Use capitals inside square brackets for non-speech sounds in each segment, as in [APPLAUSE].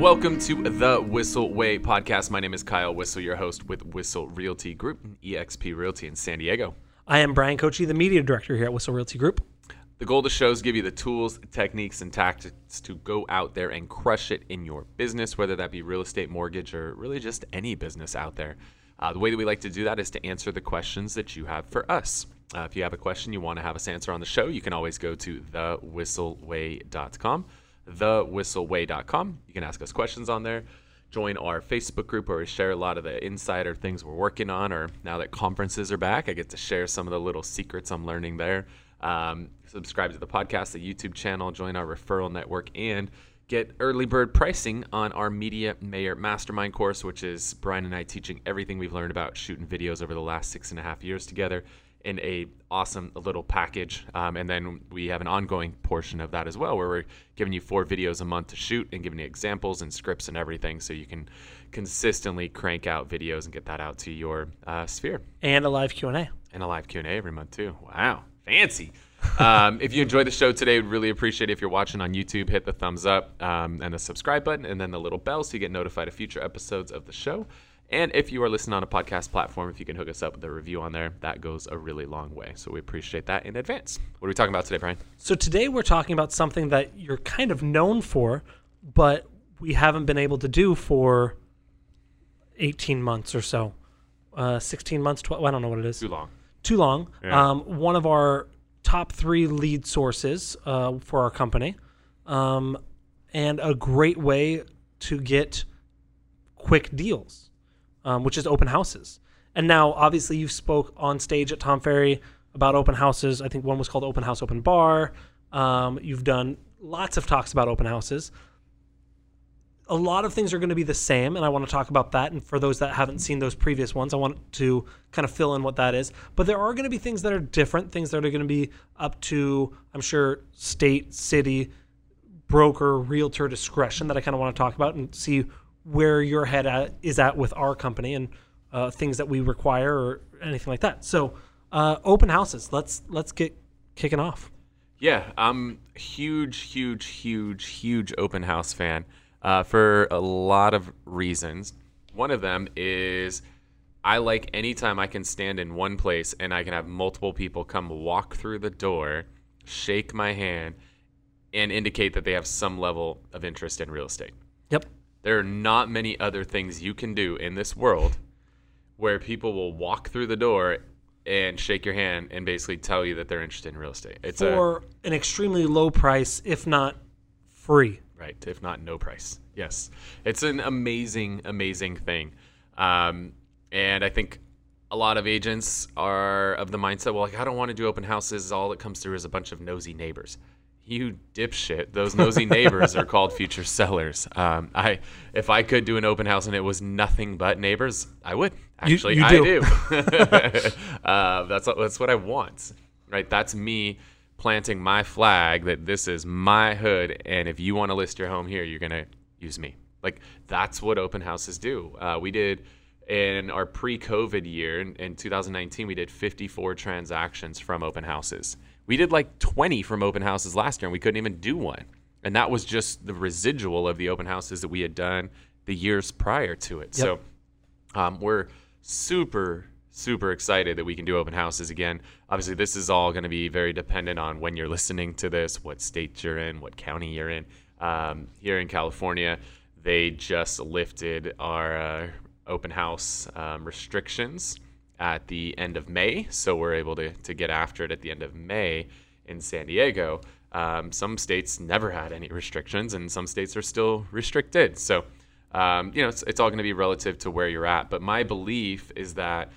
Welcome to the Whissel Way podcast. My name is Kyle Whissel, your host with Whissel Realty Group, EXP Realty in San Diego. I am Bryan Koci, the media director here at Whissel Realty Group. The goal of the show is give you the tools, techniques, and tactics to go out there and crush it in your business, whether that be real estate, mortgage, or really just any business out there. Uh, the way that we like to do that is to answer the questions that you have for us. Uh, if you have a question you want to have us answer on the show, you can always go to thewhisselway.com. Thewhisselway.com. You can ask us questions on there. Join our Facebook group where we share a lot of the insider things we're working on, or now that conferences are back, I get to share some of the little secrets I'm learning there. Um, subscribe to the podcast, the YouTube channel, join our referral network, and get early bird pricing on our Media Mayor Mastermind course, which is Bryan and I teaching everything we've learned about shooting videos over the last six and a half years together in a awesome little package. Um, and then we have an ongoing portion of that as well, where we're giving you four videos a month to shoot and giving you examples and scripts and everything, so you can consistently crank out videos and get that out to your uh, sphere. And a live Q&A. And a live Q&A every month too. Wow, fancy. [LAUGHS] um, if you enjoyed the show today, we'd really appreciate it if you're watching on YouTube, hit the thumbs up um, and the subscribe button, and then the little bell so you get notified of future episodes of the show. And if you are listening on a podcast platform, if you can hook us up with a review on there, that goes a really long way. So we appreciate that in advance. What are we talking about today, Bryan? So today we're talking about something that you're kind of known for, but we haven't been able to do for 18 months or so. Uh, 16 months, 12, I don't know what it is. Too long. Too long. Yeah. Um, one of our top three lead sources uh, for our company, um, and a great way to get quick deals, um, which is open houses. And now, obviously, you spoke on stage at Tom Ferry about open houses. I think one was called Open House Open Bar. Um, you've done lots of talks about open houses. A lot of things are going to be the same, and I want to talk about that. And for those that haven't seen those previous ones, I want to kind of fill in what that is. But there are going to be things that are different, things that are going to be up to, I'm sure, state, city, broker, realtor discretion that I kind of want to talk about and see where your head at, is at with our company and uh, things that we require or anything like that. So, uh, open houses. Let's let's get kicking off. Yeah, I'm huge, huge, huge, huge open house fan uh, for a lot of reasons. One of them is I like anytime I can stand in one place and I can have multiple people come walk through the door, shake my hand, and indicate that they have some level of interest in real estate. Yep. There are not many other things you can do in this world where people will walk through the door and shake your hand and basically tell you that they're interested in real estate. It's a For an extremely low price, if not free. right, if not no price. Yes, it's an amazing, amazing thing, um, and I think a lot of agents are of the mindset, well, like I don't want to do open houses. All that comes through is a bunch of nosy neighbors. You dipshit! Those nosy neighbors are called future sellers. Um, I, if I could do an open house and it was nothing but neighbors, I would. You- Actually, you I do. do. [LAUGHS] [LAUGHS] uh, that's that's what I want. Right? That's me planting my flag that this is my hood, and if you want to list your home here, you're gonna use me. Like that's what open houses do. Uh, we did in our pre-COVID year in, in 2019, we did 54 transactions from open houses. We did like 20 from open houses last year, and we couldn't even do one. And that was just the residual of the open houses that we had done the years prior to it. Yep. So um, we're super super excited that we can do open houses again obviously this is all going to be very dependent on when you're listening to this what state you're in what county you're in um, here in california they just lifted our uh, open house um, restrictions at the end of may so we're able to, to get after it at the end of may in san diego um, some states never had any restrictions and some states are still restricted so um, you know, it's, it's all going to be relative to where you're at. But my belief is that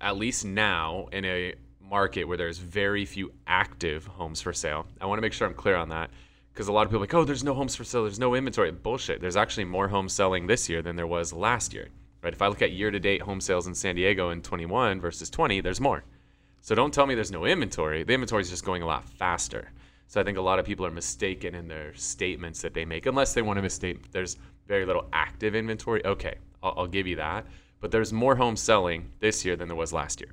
at least now in a market where there's very few active homes for sale, I want to make sure I'm clear on that because a lot of people are like, oh, there's no homes for sale, there's no inventory. Bullshit. There's actually more homes selling this year than there was last year. Right? If I look at year-to-date home sales in San Diego in 21 versus 20, there's more. So don't tell me there's no inventory. The inventory is just going a lot faster. So I think a lot of people are mistaken in their statements that they make, unless they want to mistake. There's very little active inventory. Okay, I'll, I'll give you that. But there's more homes selling this year than there was last year.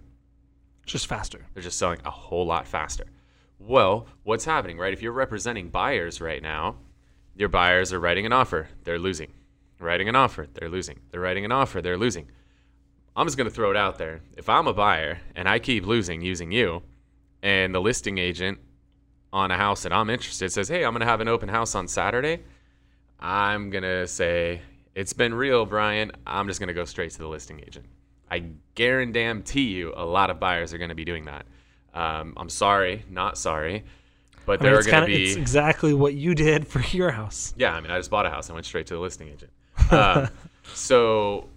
Just faster. They're just selling a whole lot faster. Well, what's happening, right? If you're representing buyers right now, your buyers are writing an offer, they're losing. Writing an offer, they're losing. They're writing an offer, they're losing. I'm just going to throw it out there. If I'm a buyer and I keep losing using you, and the listing agent on a house that I'm interested says, Hey, I'm going to have an open house on Saturday, I'm going to say, It's been real, Bryan. I'm just going to go straight to the listing agent. I guarantee you a lot of buyers are going to be doing that. Um, I'm sorry, not sorry, but I mean, there are going to be. it's exactly what you did [LAUGHS] for your house. Yeah, I mean, I just bought a house. I went straight to the listing agent. Um, so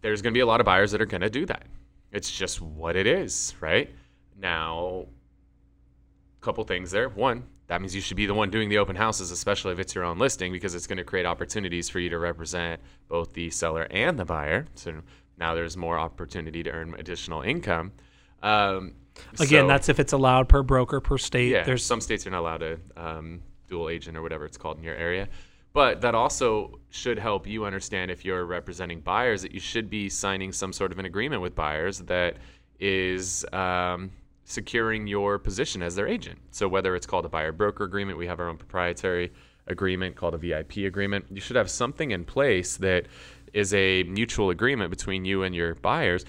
there's going to be a lot of buyers that are going to do that. It's just what it is, right? Now, a couple things there. One, that means you should be the one doing the open houses, especially if it's your own listing, because it's going to create opportunities for you to represent both the seller and the buyer. So now there's more opportunity to earn additional income. Um, Again, so- that's if it's allowed per broker per state. yeah, There's some states are not allowed to um, dual agent or whatever it's called in your area. But that also should help you understand if you're representing buyers that you should be signing some sort of an agreement with buyers that is um, securing your position as their agent. So whether it's called a buyer broker agreement, we have our own proprietary agreement called a VIP agreement. You should have something in place that is a mutual agreement between you and your buyers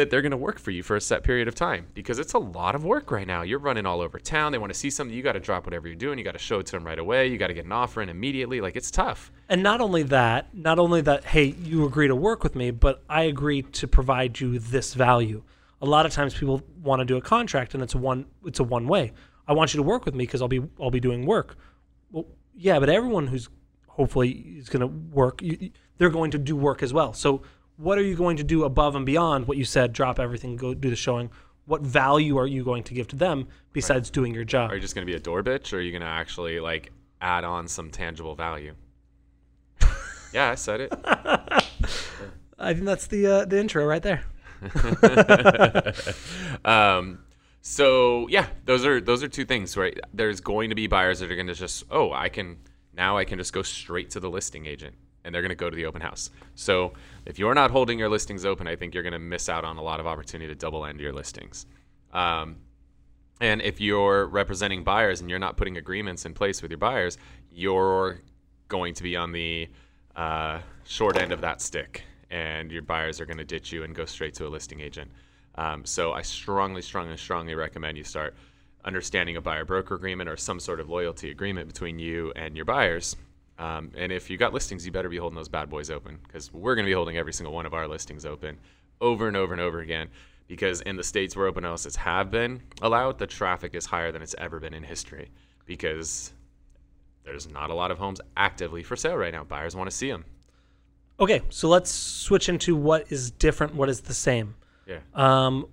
that they're going to work for you for a set period of time because it's a lot of work right now. You're running all over town. They want to see something. You got to drop whatever you're doing. You got to show it to them right away. You got to get an offer in immediately. Like it's tough. And not only that, not only that, hey, you agree to work with me, but I agree to provide you this value. A lot of times people want to do a contract and it's one it's a one way. I want you to work with me because I'll be I'll be doing work. Well, yeah, but everyone who's hopefully is going to work, you- they're going to do work as well. So what are you going to do above and beyond what you said? Drop everything, go do the showing. What value are you going to give to them besides doing your job? Are you just going to be a door bitch or are you going to actually like add on some tangible value? [LAUGHS] yeah, I said it. [LAUGHS] I think that's the uh, the intro right there. [LAUGHS] um, so yeah, those are those are two things, right? There's going to be buyers that are going to just, oh, I can now I can just go straight to the listing agent, and they're going to go to the open house. So if you're not holding your listings open, I think you're going to miss out on a lot of opportunity to double end your listings. Um, and if you're representing buyers and you're not putting agreements in place with your buyers, you're going to be on the uh, short end of that stick, and your buyers are going to ditch you and go straight to a listing agent. Um, so I strongly, strongly, strongly recommend you start understanding a buyer broker agreement or some sort of loyalty agreement between you and your buyers. Um, and if you got listings, you better be holding those bad boys open because we're going to be holding every single one of our listings open over and over and over again. Because in the states where open houses have been allowed, the traffic is higher than it's ever been in history because there's not a lot of homes actively for sale right now. Buyers want to see them. Okay, so let's switch into what is different, what is the same. Yeah. Um,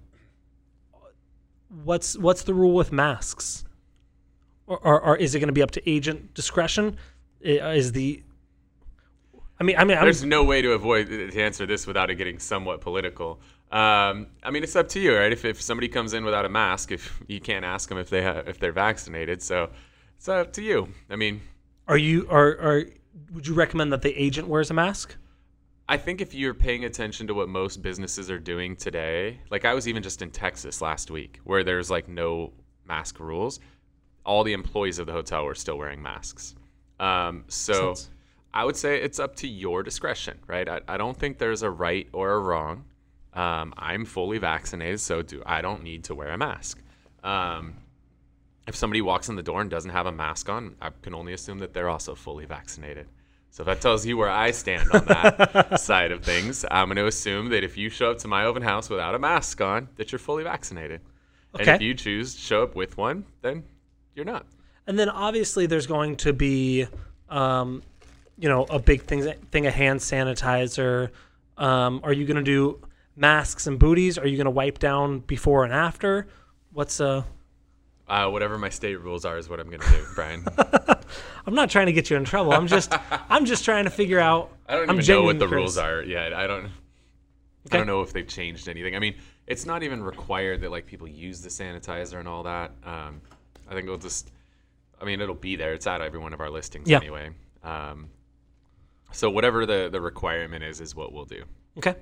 what's what's the rule with masks? Or, or, or is it going to be up to agent discretion? I- Is the I mean, I mean, I'm, There's no way to avoid to answer this without it getting somewhat political. Um, I mean, it's up to you, right? If, if somebody comes in without a mask, if you can't ask them if they have, if they're vaccinated, so it's up to you. I mean, are you are are would you recommend that the agent wears a mask? I think if you're paying attention to what most businesses are doing today, like I was even just in Texas last week, where there's like no mask rules. All the employees of the hotel were still wearing masks. Um, so. I would say it's up to your discretion, right? I, I don't think there's a right or a wrong. Um, I'm fully vaccinated, so do I don't need to wear a mask. Um, if somebody walks in the door and doesn't have a mask on, I can only assume that they're also fully vaccinated. So if that tells you where I stand on that [LAUGHS] side of things, I'm going to assume that if you show up to my open house without a mask on, that you're fully vaccinated. And if you choose to show up with one, then you're not. And then obviously there's going to be, um, you know, a big thing thing of hand sanitizer. Um, are you going to do masks and booties? Are you going to wipe down before and after? What's uh? Uh, whatever my state rules are is what I'm going to do, [LAUGHS] Bryan. I'm not trying to get you in trouble. I'm just [LAUGHS] I'm just trying to figure out. I don't even know what the rules are yet. I don't. Okay. I don't know if they've changed anything. I mean, it's not even required that like people use the sanitizer and all that. Um, I think it'll just. I mean, it'll be there. It's at every one of our listings Yeah. anyway. Um, so whatever the the requirement is, is what we'll do. Okay.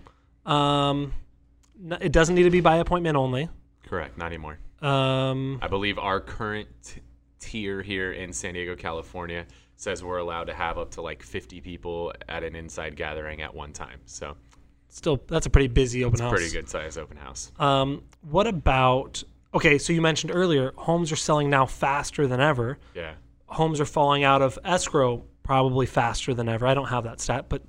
Um, n- it doesn't need to be by appointment only. Correct. Not anymore. Um, I believe our current t- tier here in San Diego, California, says we're allowed to have up to like 50 people at an inside gathering at one time. So Still, that's a pretty busy open house. pretty good size open house. Um, what about? Okay, so you mentioned earlier homes are selling now faster than ever. Yeah. Homes are falling out of escrow probably faster than ever. I don't have that stat, but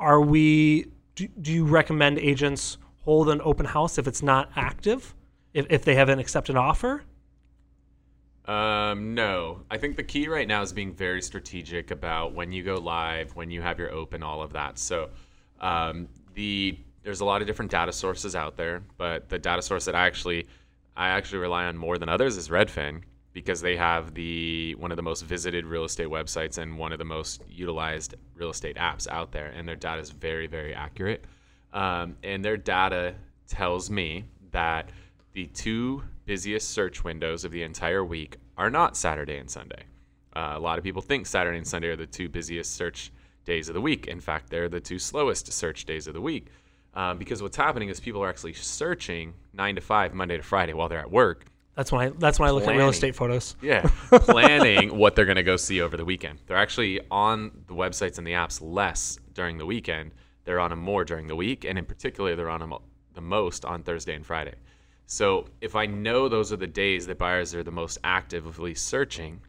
are we? Do, do you recommend agents hold an open house if it's not active, if if they haven't accepted an offer? Um, no, I think the key right now is being very strategic about when you go live, when you have your open, all of that. So, um, the there's a lot of different data sources out there, but the data source that I actually I actually rely on more than others is Redfin because they have the one of the most visited real estate websites and one of the most utilized real estate apps out there, and their data is very very accurate. Um, and their data tells me that the two busiest search windows of the entire week are not Saturday and Sunday. Uh, a lot of people think Saturday and Sunday are the two busiest search days of the week. In fact, they're the two slowest search days of the week. Um, because what's happening is people are actually searching nine to five, Monday to Friday, while they're at work. That's why. I that's when I look at real estate photos. Yeah, [LAUGHS] planning what they're going to go see over the weekend. They're actually on the websites and the apps less during the weekend. They're on them more during the week, and in particular, they're on them the most on Thursday and Friday. So if I know those are the days that buyers are the most actively searching,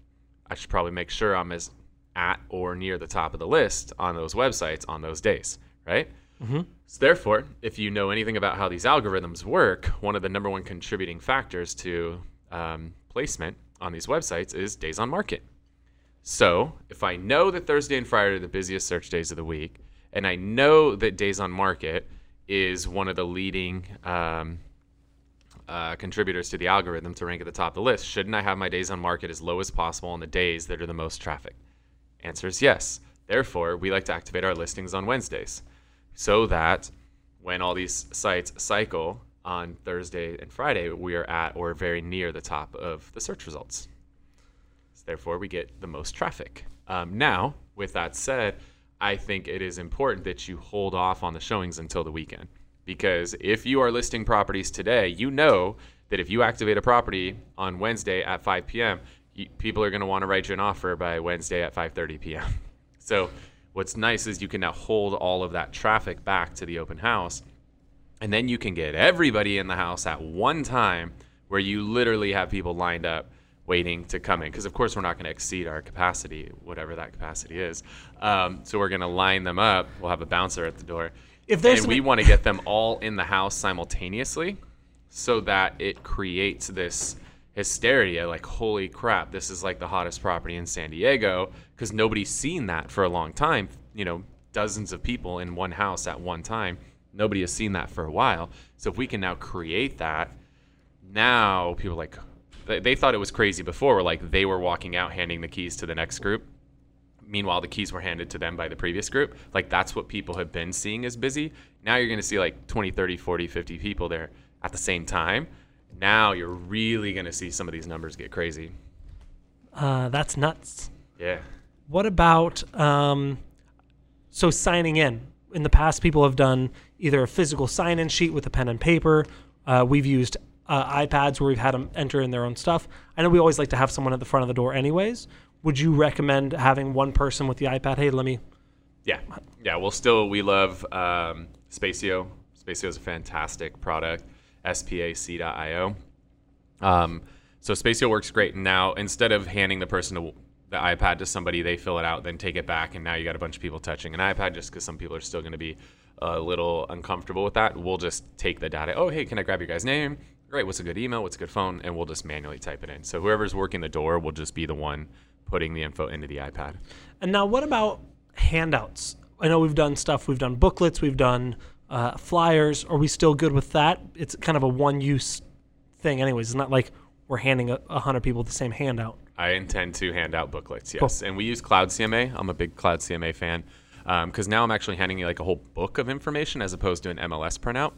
I should probably make sure I'm as at or near the top of the list on those websites on those days, right? Mm-hmm. So therefore, if you know anything about how these algorithms work, one of the number one contributing factors to um, placement on these websites is days on market. So if I know that Thursday and Friday are the busiest search days of the week, and I know that days on market is one of the leading um, uh, contributors to the algorithm to rank at the top of the list, shouldn't I have my days on market as low as possible on the days that are the most traffic? Answer is yes. Therefore, we like to activate our listings on Wednesdays so that when all these sites cycle on Thursday and Friday, we are at or very near the top of the search results. So therefore, we get the most traffic. Um, now, with that said, I think it is important that you hold off on the showings until the weekend. Because if you are listing properties today, you know that if you activate a property on Wednesday at 5 p.m., people are going to want to write you an offer by Wednesday at 5:30 p.m. [LAUGHS] So what's nice is you can now hold all of that traffic back to the open house and then you can get everybody in the house at one time where you literally have people lined up waiting to come in. Because of course we're not going to exceed our capacity whatever that capacity is. Um, so we're going to line them up. We'll have a bouncer at the door. If there's and an- we want to get them all in the house simultaneously so that it creates this hysteria like holy crap this is like the hottest property in san diego because nobody's seen that for a long time you know dozens of people in one house at one time. Nobody has seen that for a while. So if we can now create that now people like they, they thought it was crazy before where like they were walking out handing the keys to the next group. Meanwhile the keys were handed to them by the previous group. Like that's what people have been seeing as busy. Now you're going to see like 20 30 40 50 people there at the same time now you're really going to see some of these numbers get crazy Uh, that's nuts. yeah What about um, so signing in? In the past, people have done either a physical sign-in sheet with a pen and paper. Uh, we've used uh, iPads where we've had them enter in their own stuff. I know we always like to have someone at the front of the door, anyways. Would you recommend having one person with the iPad? Hey, let me. Yeah, yeah. Well, still, we love um, Spacio. Spacio is a fantastic product. SPAC.io. Um, so Spacio works great. Now, instead of handing the person the iPad to somebody, they fill it out, then take it back, and now you got a bunch of people touching an iPad just because some people are still going to be a little uncomfortable with that. We'll just take the data. Oh, hey, can I grab your guy's name? Great. What's a good email? What's a good phone? And we'll just manually type it in. So whoever's working the door will just be the one putting the info into the iPad. And now, what about handouts? I know we've done stuff. We've done booklets. We've done uh, flyers. Are we still good with that? It's kind of a one-use thing, anyways. It's not like we're handing a, a hundred people the same handout. I intend to hand out booklets, yes. And we use Cloud CMA. I'm a big Cloud CMA fan because now I'm actually handing you like a whole book of information as opposed to an MLS printout.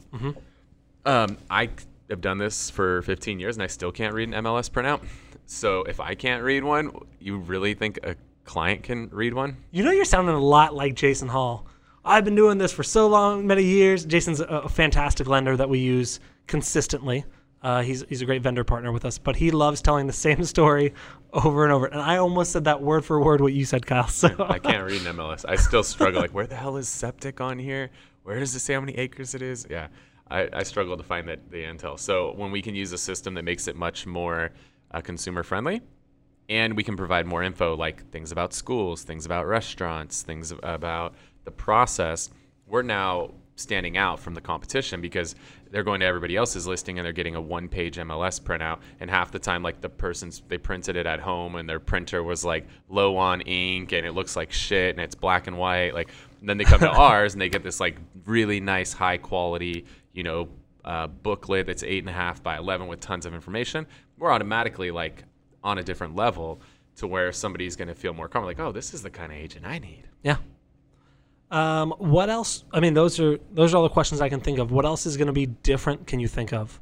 Um, I have done this for 15 years and I still can't read an MLS printout. So if I can't read one, you really think a client can read one? You know, you're sounding a lot like Jason Hall. I've been doing this for so long, many years. Jason's a, a fantastic lender that we use consistently. Uh, he's he's a great vendor partner with us, but he loves telling the [LAUGHS] same story over and over. And I almost said that word for word what you said, Kyle. So I can't read an MLS. I still struggle. Like, where the hell is septic on here? Where does it say how many acres it is? Yeah, I, I struggle to find that the intel. So when we can use a system that makes it much more uh, consumer friendly, and we can provide more info like things about schools, things about restaurants, things about the process, we're now standing out from the competition because they're going to everybody else's listing and they're getting a one page MLS printout. And half the time like the person's they printed it at home and their printer was like low on ink and it looks like shit and it's black and white. Like and then they come to [LAUGHS] ours and they get this like really nice high quality you know uh, booklet that's eight and a half by 11 with tons of information. We're automatically like on a different level to where somebody's going to feel more comfortable like oh this is the kind of agent i need. Yeah. Um, what else? I mean, those are those are all the questions I can think of. What else is going to be different? Can you think of?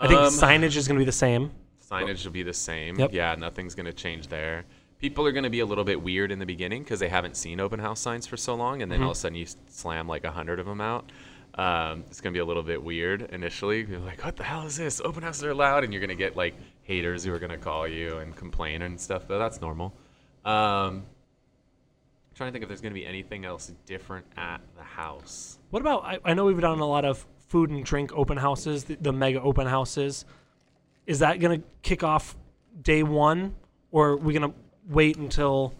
I think Um, signage is going to be the same. signage will be the same Yep. yeah nothing's going to change there people are going to be a little bit weird in the beginning because they haven't seen open house signs for so long and then all of a sudden you s- slam like a hundred of them out um, it's going to be a little bit weird initially you're like what the hell is this open houses are loud and you're going to get like haters who are going to call you and complain and stuff but that's normal um, trying to think if there's going to be anything else different at the house What about? I, I know we've done a lot of food and drink open houses, the, the mega open houses. Is that going to kick off day one, or are we going to wait until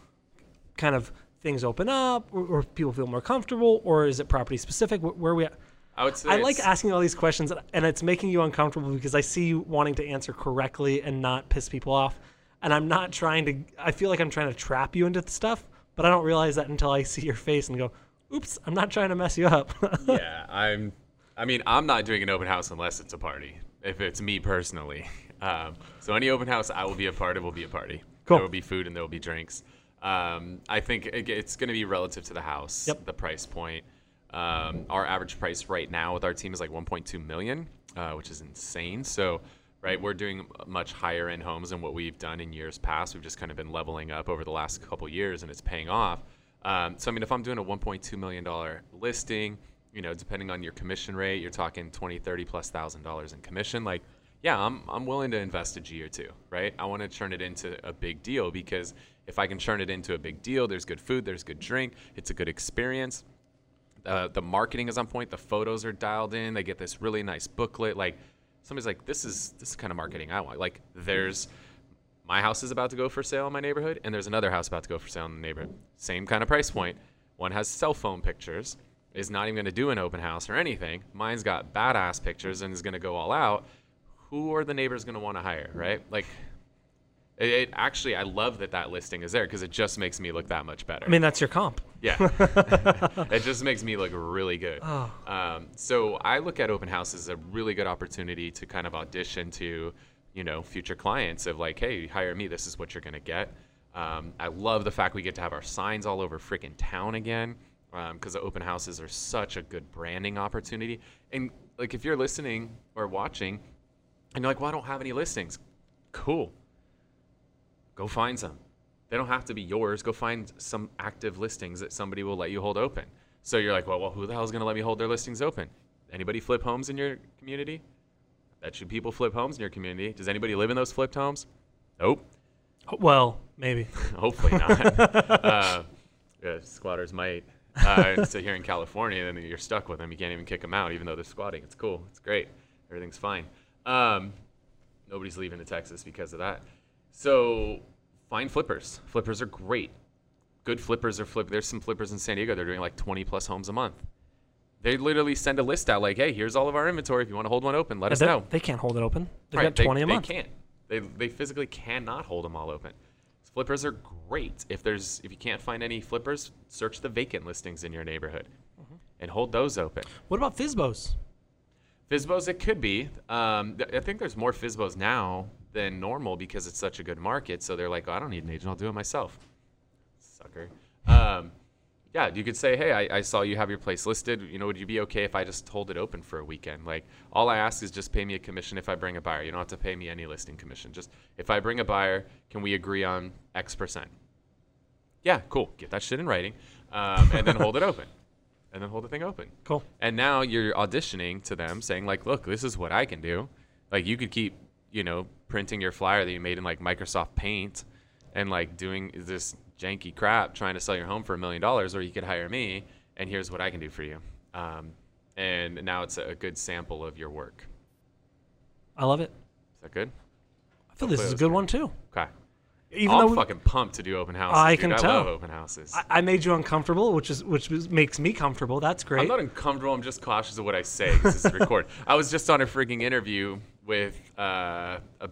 kind of things open up, or, or people feel more comfortable, or is it property specific? Where, where are we at? i would say I like asking all these questions, and it's making you uncomfortable because I see you wanting to answer correctly and not piss people off. And I'm not trying to. I feel like I'm trying to trap you into stuff, but I don't realize that until I see your face and go, "Oops, I'm not trying to mess you up." [LAUGHS] yeah, I'm. I mean, I'm not doing an open house unless it's a party. If it's me personally, um, so any open house I will be a part of will be a party. Cool. There will be food and there will be drinks. Um, I think it- it's going to be relative to the house. Yep. The price point. Um, our average price right now with our team is like 1.2 million, uh, which is insane. So, right, we're doing much higher end homes than what we've done in years past. We've just kind of been leveling up over the last couple years, and it's paying off. Um, so, I mean, if I'm doing a 1.2 million dollar listing, you know, depending on your commission rate, you're talking 20, 30 plus thousand dollars in commission. Like, yeah, I'm, I'm willing to invest a G or two, right? I want to turn it into a big deal because if I can turn it into a big deal, there's good food, there's good drink, it's a good experience. Uh, the marketing is on point. The photos are dialed in. They get this really nice booklet. Like somebody's like, this is this is the kind of marketing I want. Like mm-hmm. there's my house is about to go for sale in my neighborhood, and there's another house about to go for sale in the neighborhood. Same kind of price point. One has cell phone pictures, is not even going to do an open house or anything. Mine's got badass pictures and is going to go all out. Who are the neighbors going to want to hire, right? Like, it, it actually, I love that that listing is there because it just makes me look that much better. I mean, that's your comp. Yeah. [LAUGHS] it just makes me look really good. Oh. Um, so I look at open house as a really good opportunity to kind of audition to, you know, future clients of like, hey, hire me. This is what you're going to get. Um, I love the fact we get to have our signs all over freaking town again because the open houses are such a good branding opportunity. And like, if you're listening or watching and you're like, well, I don't have any listings, cool. Go find some. They don't have to be yours. Go find some active listings that somebody will let you hold open. So you're like, well, well who the hell is going to let me hold their listings open? Anybody flip homes in your community? That should people flip homes in your community. Does anybody live in those flipped homes? Nope. Well, maybe. [LAUGHS] Hopefully not. [LAUGHS] uh, yeah, squatters might. Uh, so here in California, then you're stuck with them. You can't even kick them out, even though they're squatting. It's cool. It's great. Everything's fine. Um, nobody's leaving to Texas because of that. So find flippers. Flippers are great. Good flippers are flip. There's some flippers in San Diego. They're doing like 20 plus homes a month. They literally send a list out like, "Hey, here's all of our inventory. If you want to hold one open, let us know." They can't hold it open. They've Right, got they, 20 a they month. can't. They, they physically cannot hold them all open. Flippers are great. If there's if you can't find any flippers, search the vacant listings in your neighborhood Mm-hmm. and hold those open. What about FSBOs? FSBOs, it could be. Um, th- I think there's more FSBOs now than normal because it's such a good market. So they're like, oh, I don't need an agent. I'll do it myself. Sucker. Um, yeah, you could say, hey, I, I saw you have your place listed. You know, would you be okay if I just hold it open for a weekend? Like, all I ask is just pay me a commission if I bring a buyer. You don't have to pay me any listing commission. Just if I bring a buyer, can we agree on X percent? Yeah, cool. Get that shit in writing, um, and then hold it [LAUGHS] open, and then hold the thing open. Cool. And now you're auditioning to them saying like, look, this is what I can do. Like you could keep, you know, printing your flyer that you made in like Microsoft Paint and like doing this janky crap trying to sell your home for a million dollars, or you could hire me and here's what I can do for you. Um, and now it's a, good sample of your work. I love it. Is that good? I feel this is a good good. one too. Okay. Even I'm though we- fucking pumped to do open houses. I dude. can I tell. love open houses. I, I made you uncomfortable, which is which makes me comfortable. That's great. I'm not uncomfortable. I'm just cautious of what I say because this is [LAUGHS] recorded. I was just on a freaking interview with uh, a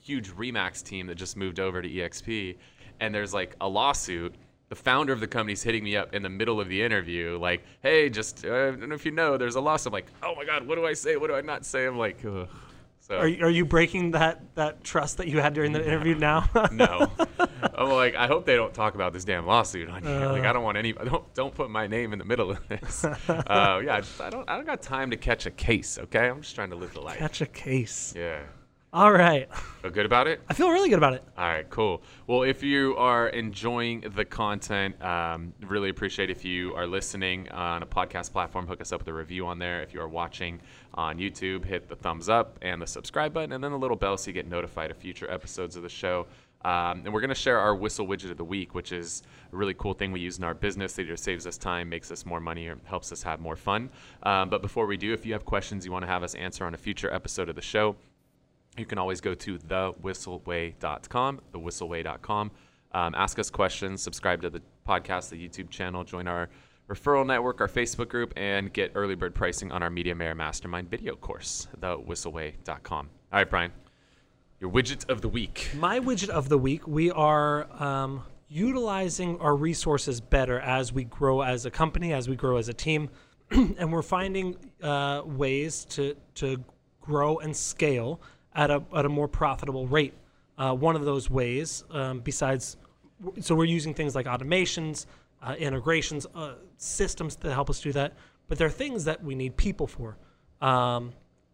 huge Remax team that just moved over to EXP, and there's like a lawsuit. The founder of the company's hitting me up in the middle of the interview, like, "Hey, just uh, I don't know if you know, there's a lawsuit." I'm like, "Oh my god, what do I say? What do I not say?" I'm like, Ugh. So are, you- are you breaking that that trust that you had during the interview now? [LAUGHS] no. [LAUGHS] I'm like, I hope they don't talk about this damn lawsuit on here. like, I don't want any. Don't don't put my name in the middle of this. [LAUGHS] uh, yeah, I, just, I don't. I don't got time to catch a case. Okay, I'm just trying to live the life. Catch a case. Yeah. All right. Feel good about it? I feel really good about it. All right, cool. Well, if you are enjoying the content, um, really appreciate if you are listening on a podcast platform. Hook us up with a review on there. If you are watching on YouTube, hit the thumbs up and the subscribe button, and then the little bell so you get notified of future episodes of the show. Um, and we're going to share our Whissel widget of the week, which is a really cool thing we use in our business that either saves us time, makes us more money, or helps us have more fun. Um, but before we do, if you have questions you want to have us answer on a future episode of the show, you can always go to thewhisselway.com, thewhisselway.com. Um, ask us questions, subscribe to the podcast, the YouTube channel, join our referral network, our Facebook group, and get early bird pricing on our Media Mayor Mastermind video course, thewhisselway.com. All right, Bryan, your widget of the week. My widget of the week, we are um, utilizing our resources better as we grow as a company, as we grow as a team, [CLEARS THROAT] and we're finding uh, ways to to grow and scale at a at a more profitable rate. Uh, one of those ways, um, besides, so we're using things like automations, uh, integrations, uh, systems to help us do that. But there are things that we need people for, um,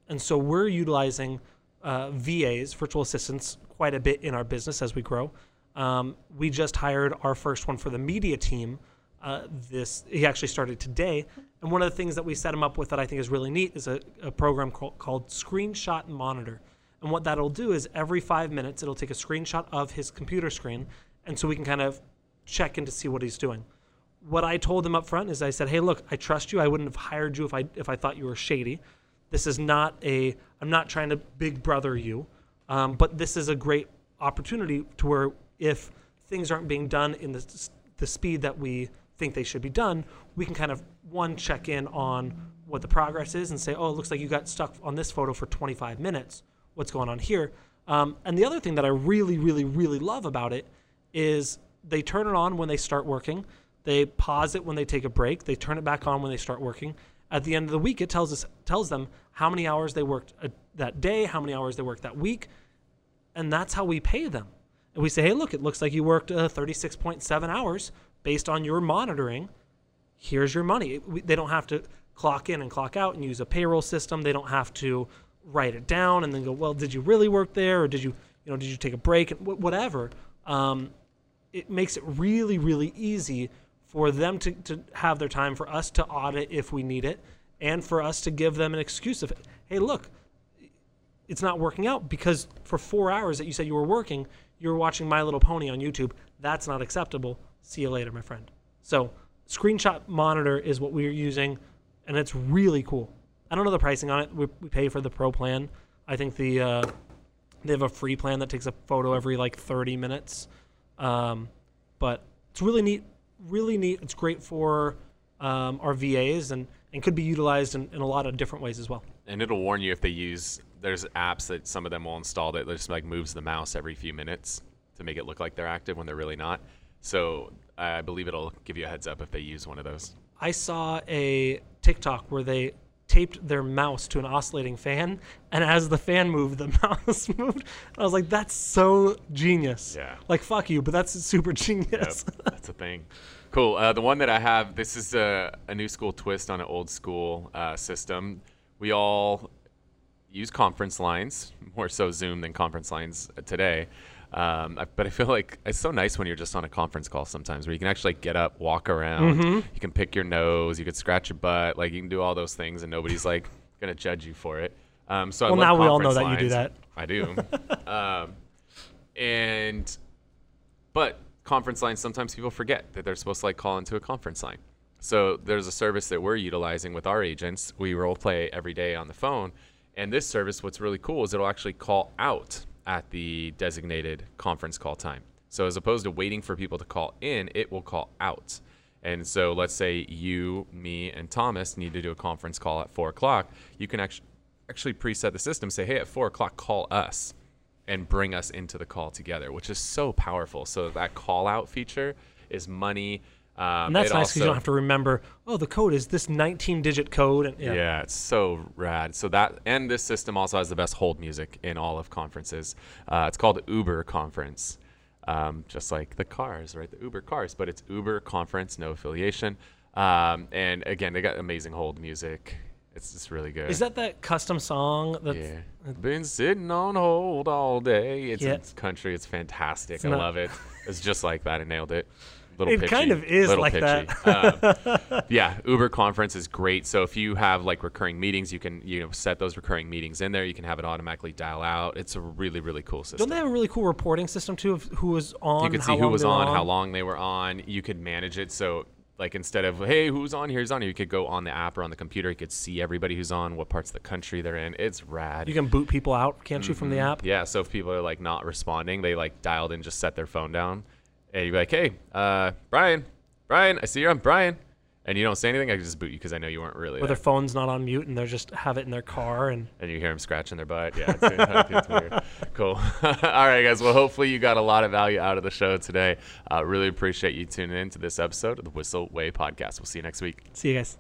and so we're utilizing uh, VAs, virtual assistants, quite a bit in our business as we grow. Um, we just hired our first one for the media team. Uh, this he actually started today, and one of the things that we set him up with that I think is really neat is a, a program called, called Screenshot Monitor. And what that'll do is every five minutes it'll take a screenshot of his computer screen, and so we can kind of check in to see what he's doing. What I told him up front is I said, "Hey, look, I trust you. I wouldn't have hired you if I if I thought you were shady. This is not a. I'm not trying to big brother you, um, but this is a great opportunity to where if things aren't being done in the the speed that we think they should be done, we can kind of one check in on what the progress is and say, oh, it looks like you got stuck on this photo for 25 minutes. What's going on here? Um, and the other thing that I really, really, really love about it is they turn it on when they start working. They pause it when they take a break. They turn it back on when they start working. At the end of the week, it tells us tells them how many hours they worked uh that day, how many hours they worked that week, and that's how we pay them. And we say, hey, look, it looks like you worked uh, 36.7 hours based on your monitoring. Here's your money. We, they don't have to clock in and clock out and use a payroll system. They don't have to write it down and then go, well, did you really work there, or did you, you know, did you take a break, whatever. Um, it makes it really, really easy for them to, to have their time, for us to audit if we need it, and for us to give them an excuse of, hey, look, it's not working out because for four hours that you said you were working, you were watching My Little Pony on YouTube. That's not acceptable. See you later, my friend. So, Screenshot Monitor is what we're using, and it's really cool. I don't know the pricing on it. We, we pay for the pro plan. I think the uh, they have a free plan that takes a photo every like 30 minutes. Um, but it's really neat, really neat. It's great for um, our VAs and, and could be utilized in, in a lot of different ways as well. And it'll warn you if they use. There's apps that some of them will install that just like moves the mouse every few minutes to make it look like they're active when they're really not. So I believe it'll give you a heads up if they use one of those. I saw a TikTok where they taped their mouse to an oscillating fan, and as the fan moved, the [LAUGHS] mouse [LAUGHS] moved. I was like, "That's so genius!" Yeah. Like, fuck you, but that's super [LAUGHS] genius. Yep, that's a thing. Cool. Uh, the one that I have, this is a, a new school twist on an old school uh, system. We all use conference lines, more so Zoom than conference lines today. Um, I- but I feel like it's so nice when you're just on a conference call sometimes where you can actually get up, walk around, you can pick your nose, you can scratch your butt, like you can do all those things and nobody's like going to judge you for it. Um, so Well, now we all know conference that you do that. I do. um, and but conference lines sometimes people forget that they're supposed to like call into a conference line. So there's a service that we're utilizing with our agents. We role play every day on the phone, and this service, what's really cool is it'll actually call out at the designated conference call time. So as opposed to waiting for people to call in, it will call out. And so let's say you, me, and Thomas need to do a conference call at four o'clock. You can actually actually preset the system, say, hey, at four o'clock, call us and bring us into the call together, which is so powerful. So that call out feature is money. Um, And that's nice because you don't have to remember. Oh, the code is this 19-digit code. And, yeah. yeah. it's so rad. So that and this system also has the best hold music in all of conferences. Uh, it's called Uber Conference, um, just like the cars, right? The Uber cars, but it's Uber Conference, no affiliation. Um, and again, they got amazing hold music. It's just really good. Is that that custom song? That's, yeah. Been sitting on hold all day. It's, Yeah. it's country. It's fantastic. I not- love it. [LAUGHS] It's just like that. I nailed it. Little It pitchy, kind of is little like pitchy. Um, [LAUGHS] yeah, Uber Conference is great. So if you have like recurring meetings, you can you know set those recurring meetings in there. You can have it automatically dial out. It's a really really cool system. Don't they have a really cool reporting system too of who was on? you could see who was were on, how long they were on. You could manage it. So like instead of hey who's on here, who's on here, you could go on the app or on the computer. You could see everybody who's on, what parts of the country they're in. It's rad. You can boot people out, can't you, from the app? Mm-hmm. Yeah, so if people are like not responding, they like dialed in, just set their phone down, and you're like, "Hey, uh, Bryan, Bryan, I see you're on Bryan," and you don't say anything. I can just boot you because I know you weren't really. Or there. their phone's not on mute and they just have it in their car and and you hear them scratching their butt. Yeah, it's, [LAUGHS] it's weird. Cool. [LAUGHS] All right, guys. Well, hopefully you got a lot of value out of the show today. Uh, really appreciate you tuning in to this episode of the Whissel Way podcast. We'll see you next week. see you guys.